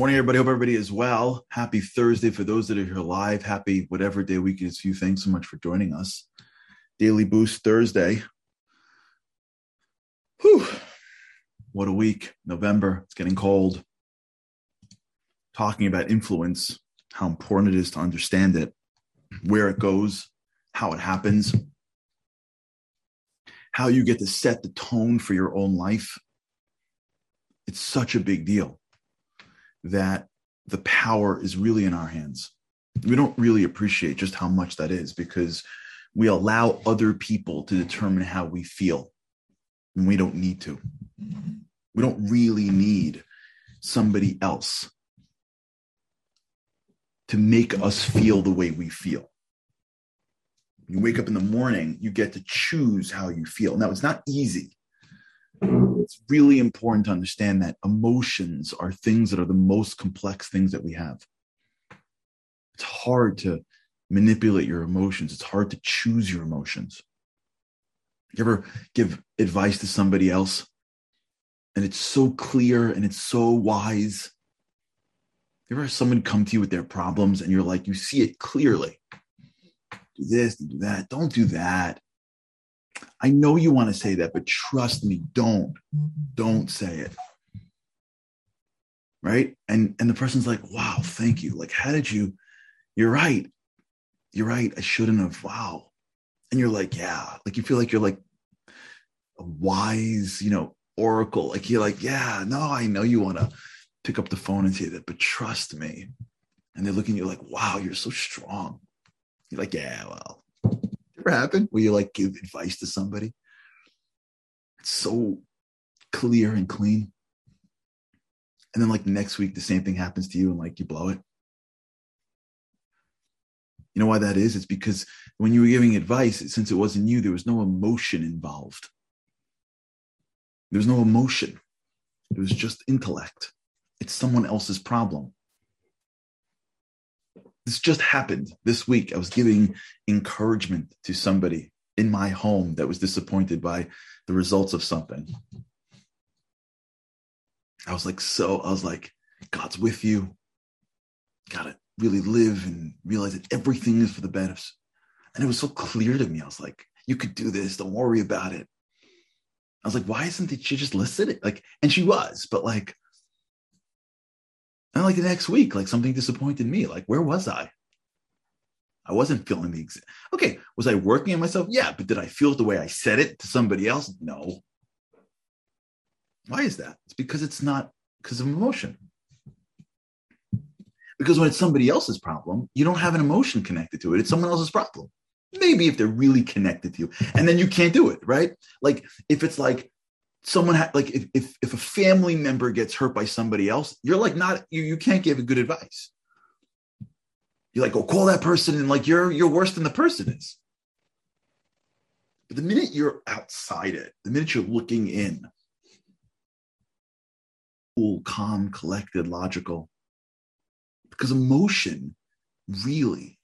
Morning, everybody. Hope everybody is well. Happy Thursday for those that are here live. Happy whatever day week is you. Thanks so much for joining us. Daily Boost Thursday. Whew. What a week. November. It's getting cold. Talking about influence, how important it is to understand it, where it goes, how it happens, how you get to set the tone for your own life. It's such a big deal that the power is really in our hands. We don't really appreciate just how much that is because we allow other people to determine how we feel. And we don't need to. We don't really need somebody else to make us feel the way we feel. You wake up in the morning, you get to choose how you feel. Now, it's not easy it's really important to understand that emotions are things that are the most complex things that we have. It's hard to manipulate your emotions, it's hard to choose your emotions. You ever give advice to somebody else and it's so clear and it's so wise? You ever have someone come to you with their problems and you're like, you see it clearly? Do this, do that. Don't do that. I know you want to say that, but trust me, don't. Don't say it. Right? And and the person's like, "Wow, thank you. Like how did you You're right. You're right. I shouldn't have. Wow." And you're like, "Yeah." Like you feel like you're like a wise, you know, oracle. Like you're like, "Yeah, no, I know you want to pick up the phone and say that, but trust me." And they're looking at you like, "Wow, you're so strong." You're like, "Yeah, well, ever happen where you like give advice to somebody? It's so clear and clean. And then like next week, the same thing happens to you and like you blow it. You know why that is? It's because when you were giving advice, since it wasn't you, there was no emotion involved. There was no emotion. It was just intellect. It's someone else's problem this just happened this week. I was giving encouragement to somebody in my home that was disappointed by the results of something. I was like, so, I was like, God's with you. Gotta really live and realize that everything is for the best. And it was so clear to me. I was like, you could do this. Don't worry about it. I was like, why isn't? She just listed it? Like, and she was, but like, and like the next week, like something disappointed me. Like, where was I? I wasn't feeling the exact. Okay, was I working on myself? Yeah, but did I feel the way I said it to somebody else? No. Why is that? It's because it's not because of emotion. Because when it's somebody else's problem, you don't have an emotion connected to it. It's someone else's problem. Maybe if they're really connected to you, and then you can't do it, right? Like if it's like someone ha- like if, if if a family member gets hurt by somebody else you're like not you, you can't give a good advice. You're like oh call that person and like you're you're worse than the person is. But the minute you're outside it the minute you're looking in cool calm collected logical because emotion really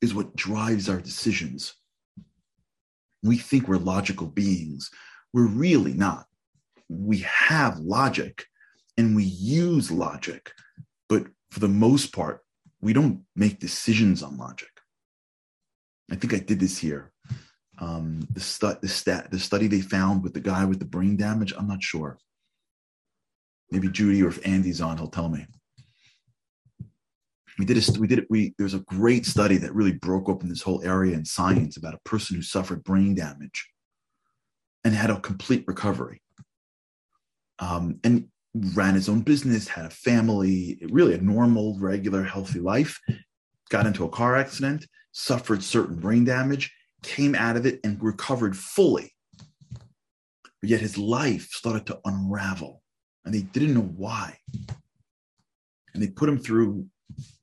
is what drives our decisions we think we're logical beings. We're really not. We have logic and we use logic, but for the most part, we don't make decisions on logic. I think I did this here. Um, the, stu- the, stat- the study they found with the guy with the brain damage, I'm not sure. Maybe Judy or if Andy's on, he'll tell me we did a we did it we there was a great study that really broke open this whole area in science about a person who suffered brain damage and had a complete recovery. Um, and ran his own business had a family really a normal regular healthy life got into a car accident suffered certain brain damage came out of it and recovered fully. But yet his life started to unravel and they didn't know why. And they put him through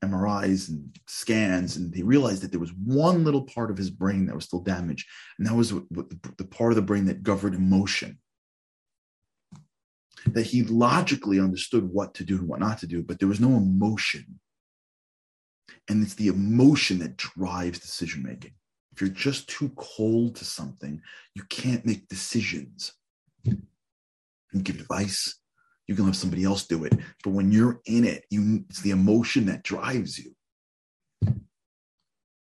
MRIs and scans, and he realized that there was one little part of his brain that was still damaged, and that was the part of the brain that governed emotion. That he logically understood what to do and what not to do, but there was no emotion. And it's the emotion that drives decision making. If you're just too cold to something, you can't make decisions. You give advice, You can let somebody else do it. But when you're in it, you it's the emotion that drives you.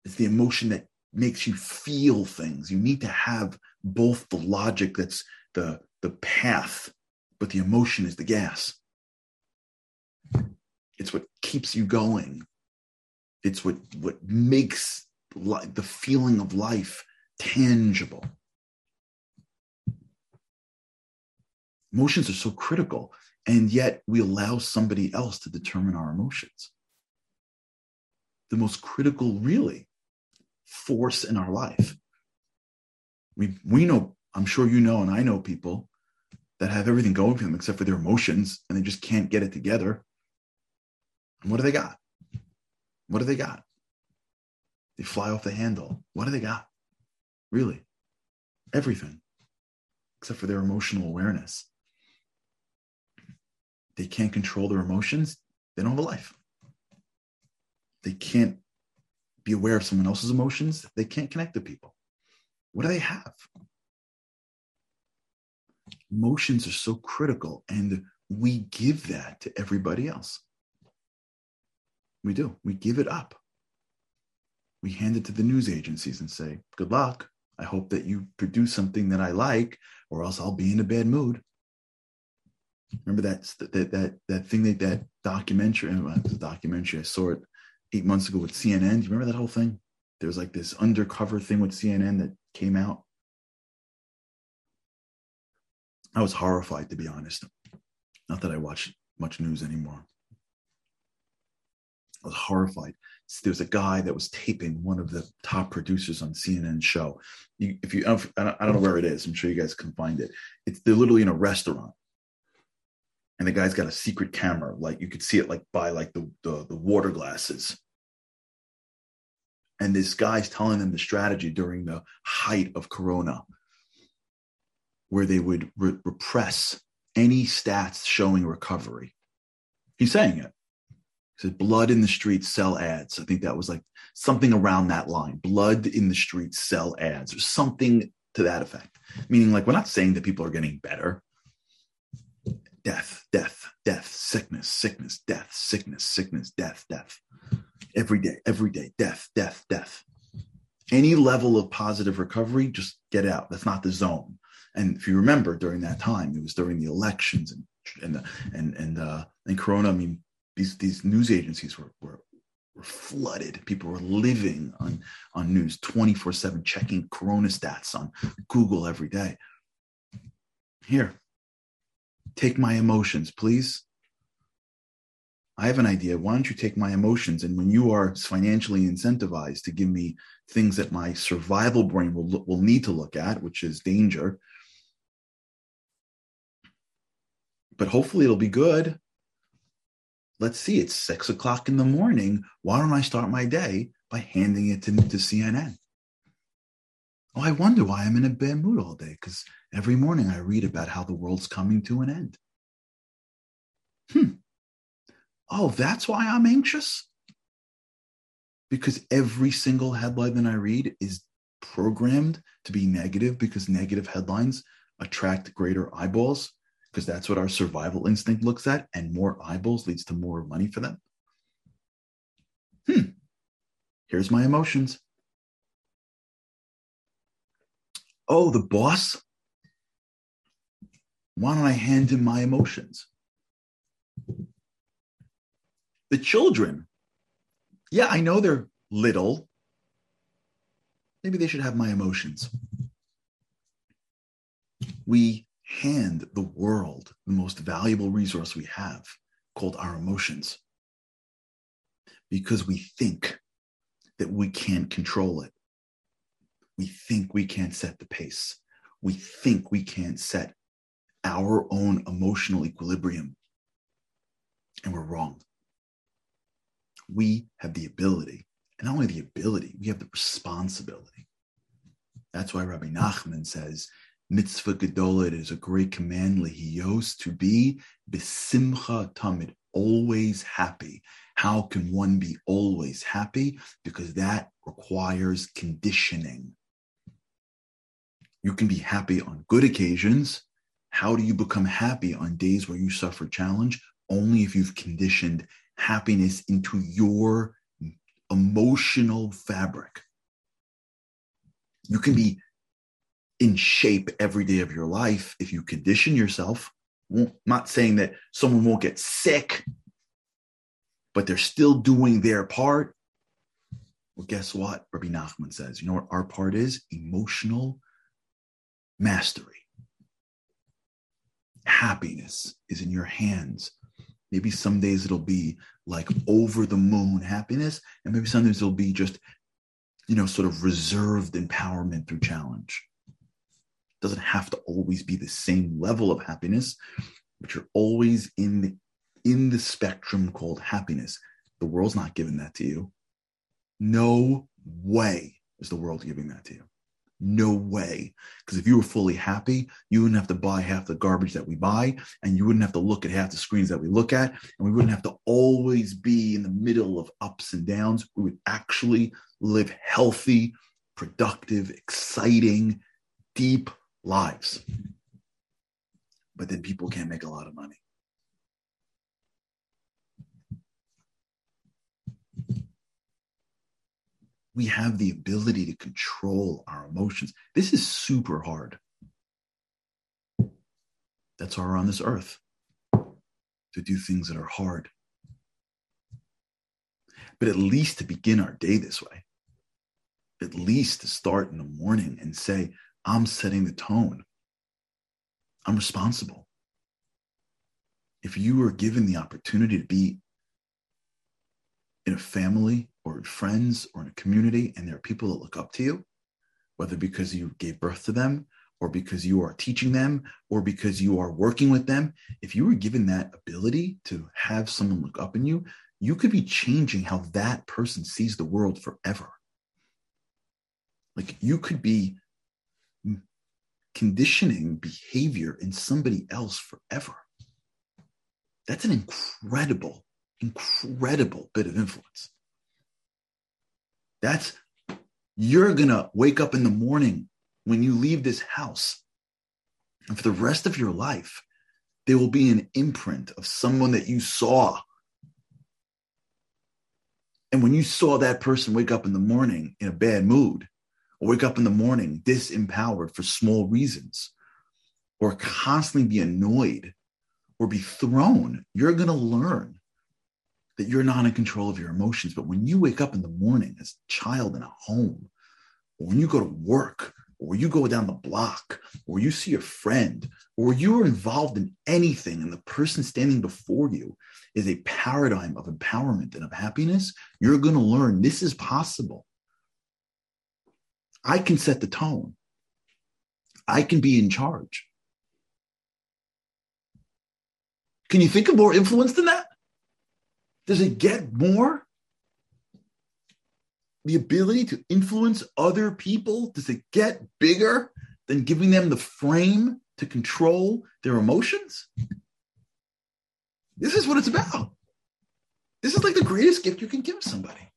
It's the emotion that makes you feel things. You need to have both the logic that's the the path, but the emotion is the gas. It's what keeps you going. It's what what makes li- the feeling of life tangible. Emotions are so critical, and yet we allow somebody else to determine our emotions. The most critical, really, force in our life. We, we know, I'm sure you know, and I know people that have everything going for them except for their emotions, and they just can't get it together. And what do they got? What do they got? They fly off the handle. What do they got? Really? Everything, except for their emotional awareness. They can't control their emotions. They don't have a life. They can't be aware of someone else's emotions. They can't connect to people. What do they have? Emotions are so critical, and we give that to everybody else. We do. We give it up. We hand it to the news agencies and say, Good luck. I hope that you produce something that I like, or else I'll be in a bad mood. Remember that that that that thing that that documentary? Uh, was a documentary. I saw it eight months ago with CNN. Do you remember that whole thing? There was like this undercover thing with CNN that came out. I was horrified, to be honest. Not that I watch much news anymore. I was horrified. There's a guy that was taping one of the top producers on CNN show. You, if you, I don't know where it is. I'm sure you guys can find it. It's they're literally in a restaurant, and the guy's got a secret camera. Like you could see it like by like the the, the water glasses. And this guy's telling them the strategy during the height of Corona, where they would re- repress any stats showing recovery. He's saying it. He said, blood in the streets sell ads. I think that was like something around that line. Blood in the streets sell ads, or something to that effect. Meaning, like, we're not saying that people are getting better. Death, death, death, sickness, sickness, death, sickness, sickness, death, death. Every day, every day, death, death, death. Any level of positive recovery, just get out. That's not the zone. And if you remember during that time, it was during the elections and and and and uh, and Corona. I mean, these these news agencies were were, were flooded. People were living on on news 24/7 checking corona stats on Google every day. Here. Take my emotions, please. I have an idea. Why don't you take my emotions? And when you are financially incentivized to give me things that my survival brain will, will need to look at, which is danger, but hopefully it'll be good let's see, it's six o'clock in the morning. Why don't I start my day by handing it to, to CNN? Oh, I wonder why I'm in a bad mood all day because every morning I read about how the world's coming to an end. Hmm. Oh, that's why I'm anxious? Because every single headline that I read is programmed to be negative because negative headlines attract greater eyeballs because that's what our survival instinct looks at, and more eyeballs leads to more money for them. Hmm. Here's my emotions. Oh, the boss? Why don't I hand him my emotions? The children. Yeah, I know they're little. Maybe they should have my emotions. We hand the world the most valuable resource we have called our emotions because we think that we can't control it. We think we can't set the pace. We think we can't set our own emotional equilibrium. And we're wrong. We have the ability, and not only the ability, we have the responsibility. That's why Rabbi Nachman says mitzvah gedola, it is a great command, lehiyos, to be besimcha tamid, always happy. How can one be always happy? Because that requires conditioning. You can be happy on good occasions How do you become happy on days where you suffer challenge? Only if you've conditioned happiness into your emotional fabric. You can be in shape every day of your life if you condition yourself. I'm not saying that someone won't get sick, but they're still doing their part. Well, guess what? Rabbi Nachman says, you know what our part is? Emotional mastery. Happiness is in your hands. Maybe some days it'll be like over the moon happiness, and maybe some days it'll be just, you know, sort of reserved empowerment through challenge. It doesn't have to always be the same level of happiness, but you're always in the in the spectrum called happiness. The world's not giving that to you. No way is the world giving that to you. No way. Because if you were fully happy, you wouldn't have to buy half the garbage that we buy, and you wouldn't have to look at half the screens that we look at, and we wouldn't have to always be in the middle of ups and downs. We would actually live healthy, productive, exciting, deep lives. But then people can't make a lot of money. We have the ability to control our emotions. This is super hard. That's why we're on this earth to do things that are hard. But at least to begin our day this way, at least to start in the morning and say, I'm setting the tone. I'm responsible. If you were given the opportunity to be in a family or friends or in a community, and there are people that look up to you, whether because you gave birth to them or because you are teaching them or because you are working with them, if you were given that ability to have someone look up in you, you could be changing how that person sees the world forever. Like you could be conditioning behavior in somebody else forever. That's an incredible, incredible bit of influence. That's you're going to wake up in the morning when you leave this house. And for the rest of your life, there will be an imprint of someone that you saw. And when you saw that person wake up in the morning in a bad mood, or wake up in the morning disempowered for small reasons, or constantly be annoyed or be thrown, you're going to learn that you're not in control of your emotions. But when you wake up in the morning as a child in a home, or when you go to work, or you go down the block, or you see a friend, or you are involved in anything, and the person standing before you is a paradigm of empowerment and of happiness, you're going to learn this is possible. I can set the tone. I can be in charge. Can you think of more influence than that? Does it get more? The ability to influence other people, does it get bigger than giving them the frame to control their emotions? This is what it's about. This is like the greatest gift you can give somebody.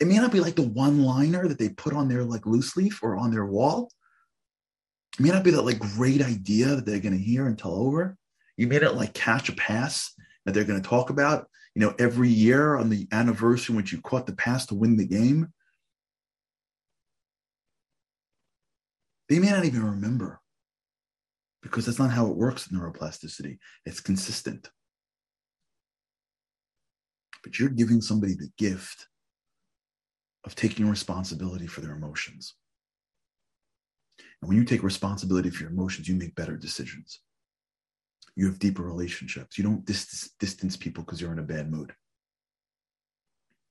It may not be like the one liner that they put on their like loose leaf or on their wall. It may not be that like great idea that they're going to hear and tell over. You may not like catch a pass that they're going to talk about you know, every year on the anniversary when you caught the pass to win the game, they may not even remember because that's not how it works in neuroplasticity. It's consistent. But you're giving somebody the gift of taking responsibility for their emotions. And when you take responsibility for your emotions, you make better decisions you have deeper relationships. You don't dis- distance people because you're in a bad mood.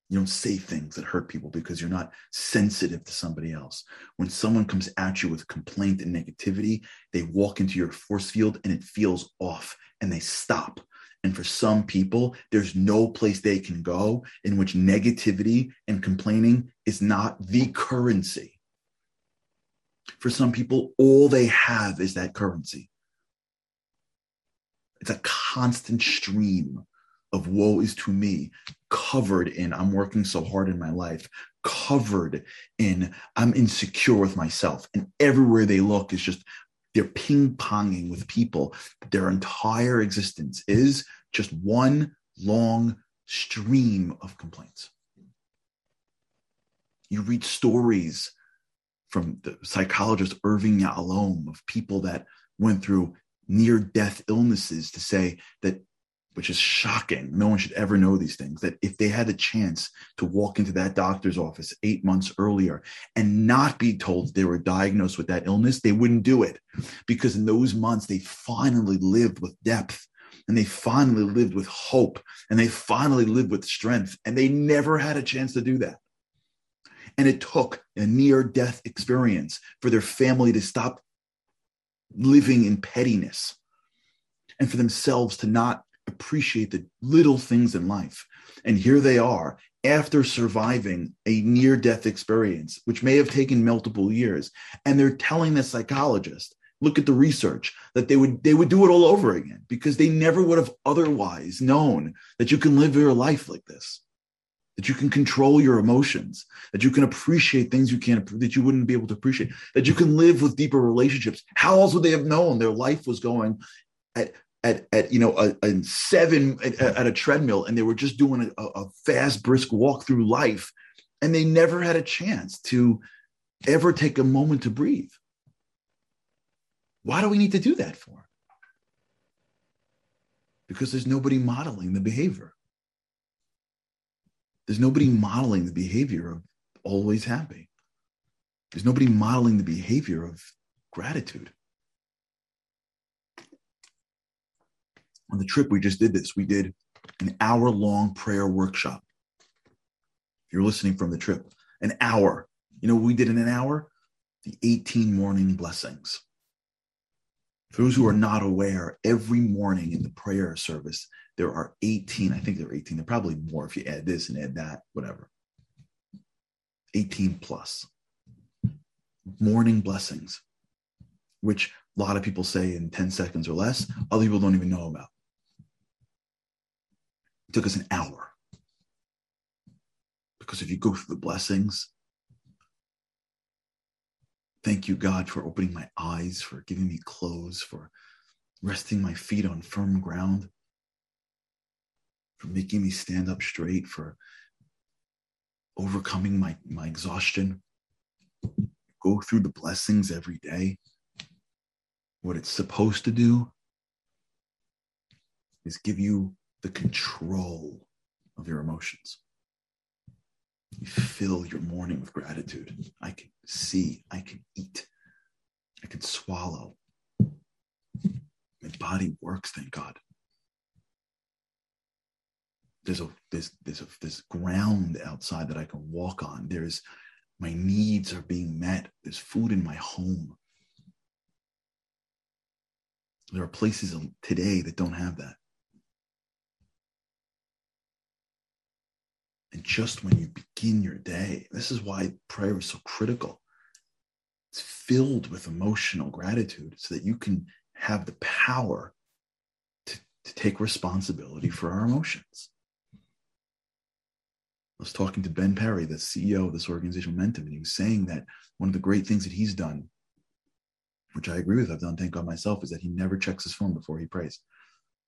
You don't say things that hurt people because you're not sensitive to somebody else. When someone comes at you with complaint and negativity, they walk into your force field and it feels off and they stop. And for some people, there's no place they can go in which negativity and complaining is not the currency. For some people, all they have is that currency. It's a constant stream of woe is to me, covered in I'm working so hard in my life, covered in I'm insecure with myself. And everywhere they look is just they're ping ponging with people. Their entire existence is just one long stream of complaints. You read stories from the psychologist Irvin Yalom of people that went through near death illnesses to say that which is shocking. No one should ever know these things. That if they had a chance to walk into that doctor's office eight months earlier and not be told they were diagnosed with that illness, they wouldn't do it. Because in those months, they finally lived with depth and they finally lived with hope and they finally lived with strength. And they never had a chance to do that. And it took a near death experience for their family to stop living in pettiness and for themselves to not appreciate the little things in life. And here they are after surviving a near death experience, which may have taken multiple years. And they're telling the psychologist, look at the research, that they would, they would do it all over again because they never would have otherwise known that you can live your life like this. That you can control your emotions, that you can appreciate things you can't, that you wouldn't be able to appreciate, that you can live with deeper relationships. How else would they have known their life was going at at, at you know a, a seven at, at, a treadmill and they were just doing a, a fast brisk walk through life and they never had a chance to ever take a moment to breathe? Why do we need to do that for? Because there's nobody modeling the behavior there's nobody modeling the behavior of always happy. There's nobody modeling the behavior of gratitude. On the trip we just did this we did an hour long prayer workshop. If you're listening from the trip an hour. You know we did in an hour? The 18 morning blessings. For those who are not aware every morning in the prayer service there are 18 i think there are 18 there are probably more if you add this and add that whatever. 18 plus. Morning blessings which a lot of people say in 10 seconds or less other people don't even know about. It took us an hour. Because if you go through the blessings, thank you, God, for opening my eyes, for giving me clothes, for resting my feet on firm ground, for making me stand up straight, for overcoming my, my exhaustion. Go through the blessings every day. What it's supposed to do is give you the control of your emotions. You fill your morning with gratitude. I can see, I can eat, I can swallow. My body works, thank God. There's a there's there's a there's ground outside that I can walk on. There's my needs are being met. There's food in my home. There are places today that don't have that. And just when you begin your day, this is why prayer is so critical. It's filled with emotional gratitude so that you can have the power to, to take responsibility for our emotions. I was talking to Ben Perry, the CEO of this organization, Momentum, and he was saying that one of the great things that he's done, which I agree with, I've done, thank God myself, is that he never checks his phone before he prays.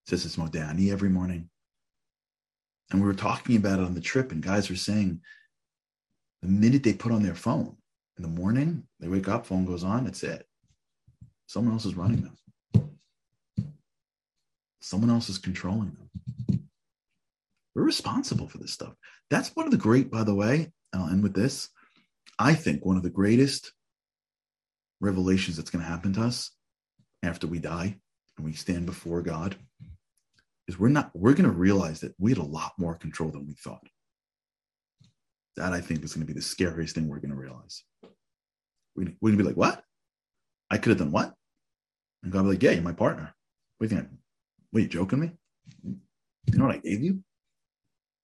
Says it's Modeh Ani every morning. And we were talking about it on the trip, and guys were saying the minute they put on their phone in the morning, they wake up, phone goes on, that's it. Someone else is running them. Someone else is controlling them. We're responsible for this stuff. That's one of the great, by the way, I'll end with this. I think one of the greatest revelations that's going to happen to us after we die and we stand before God is we're not we're going to realize that we had a lot more control than we thought. That i think is going to be the scariest thing we're going to realize. We're going to be like what? I could have done what? And god be like yeah you're my partner. What do you think? What are you joking me? You know what i gave you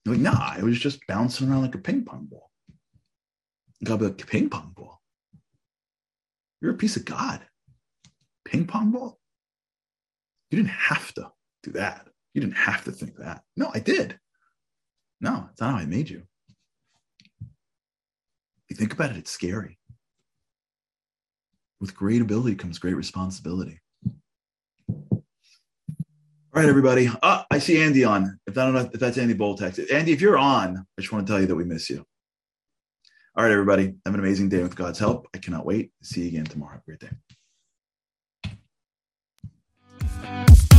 like nah it was just bouncing around like a ping pong ball be like ping pong ball you're a piece of god ping pong ball you didn't have to do that you didn't have to think that. No, I did. No, it's not how I made you. If you think about it, it's scary. with great ability comes great responsibility. All right, everybody. Uh, I see Andy on. If I don't know if that's Andy Boltex. Andy, if you're on, I just want to tell you that we miss you. All right, everybody. Have an amazing day with God's help. I cannot wait. See you again tomorrow. Have a great day.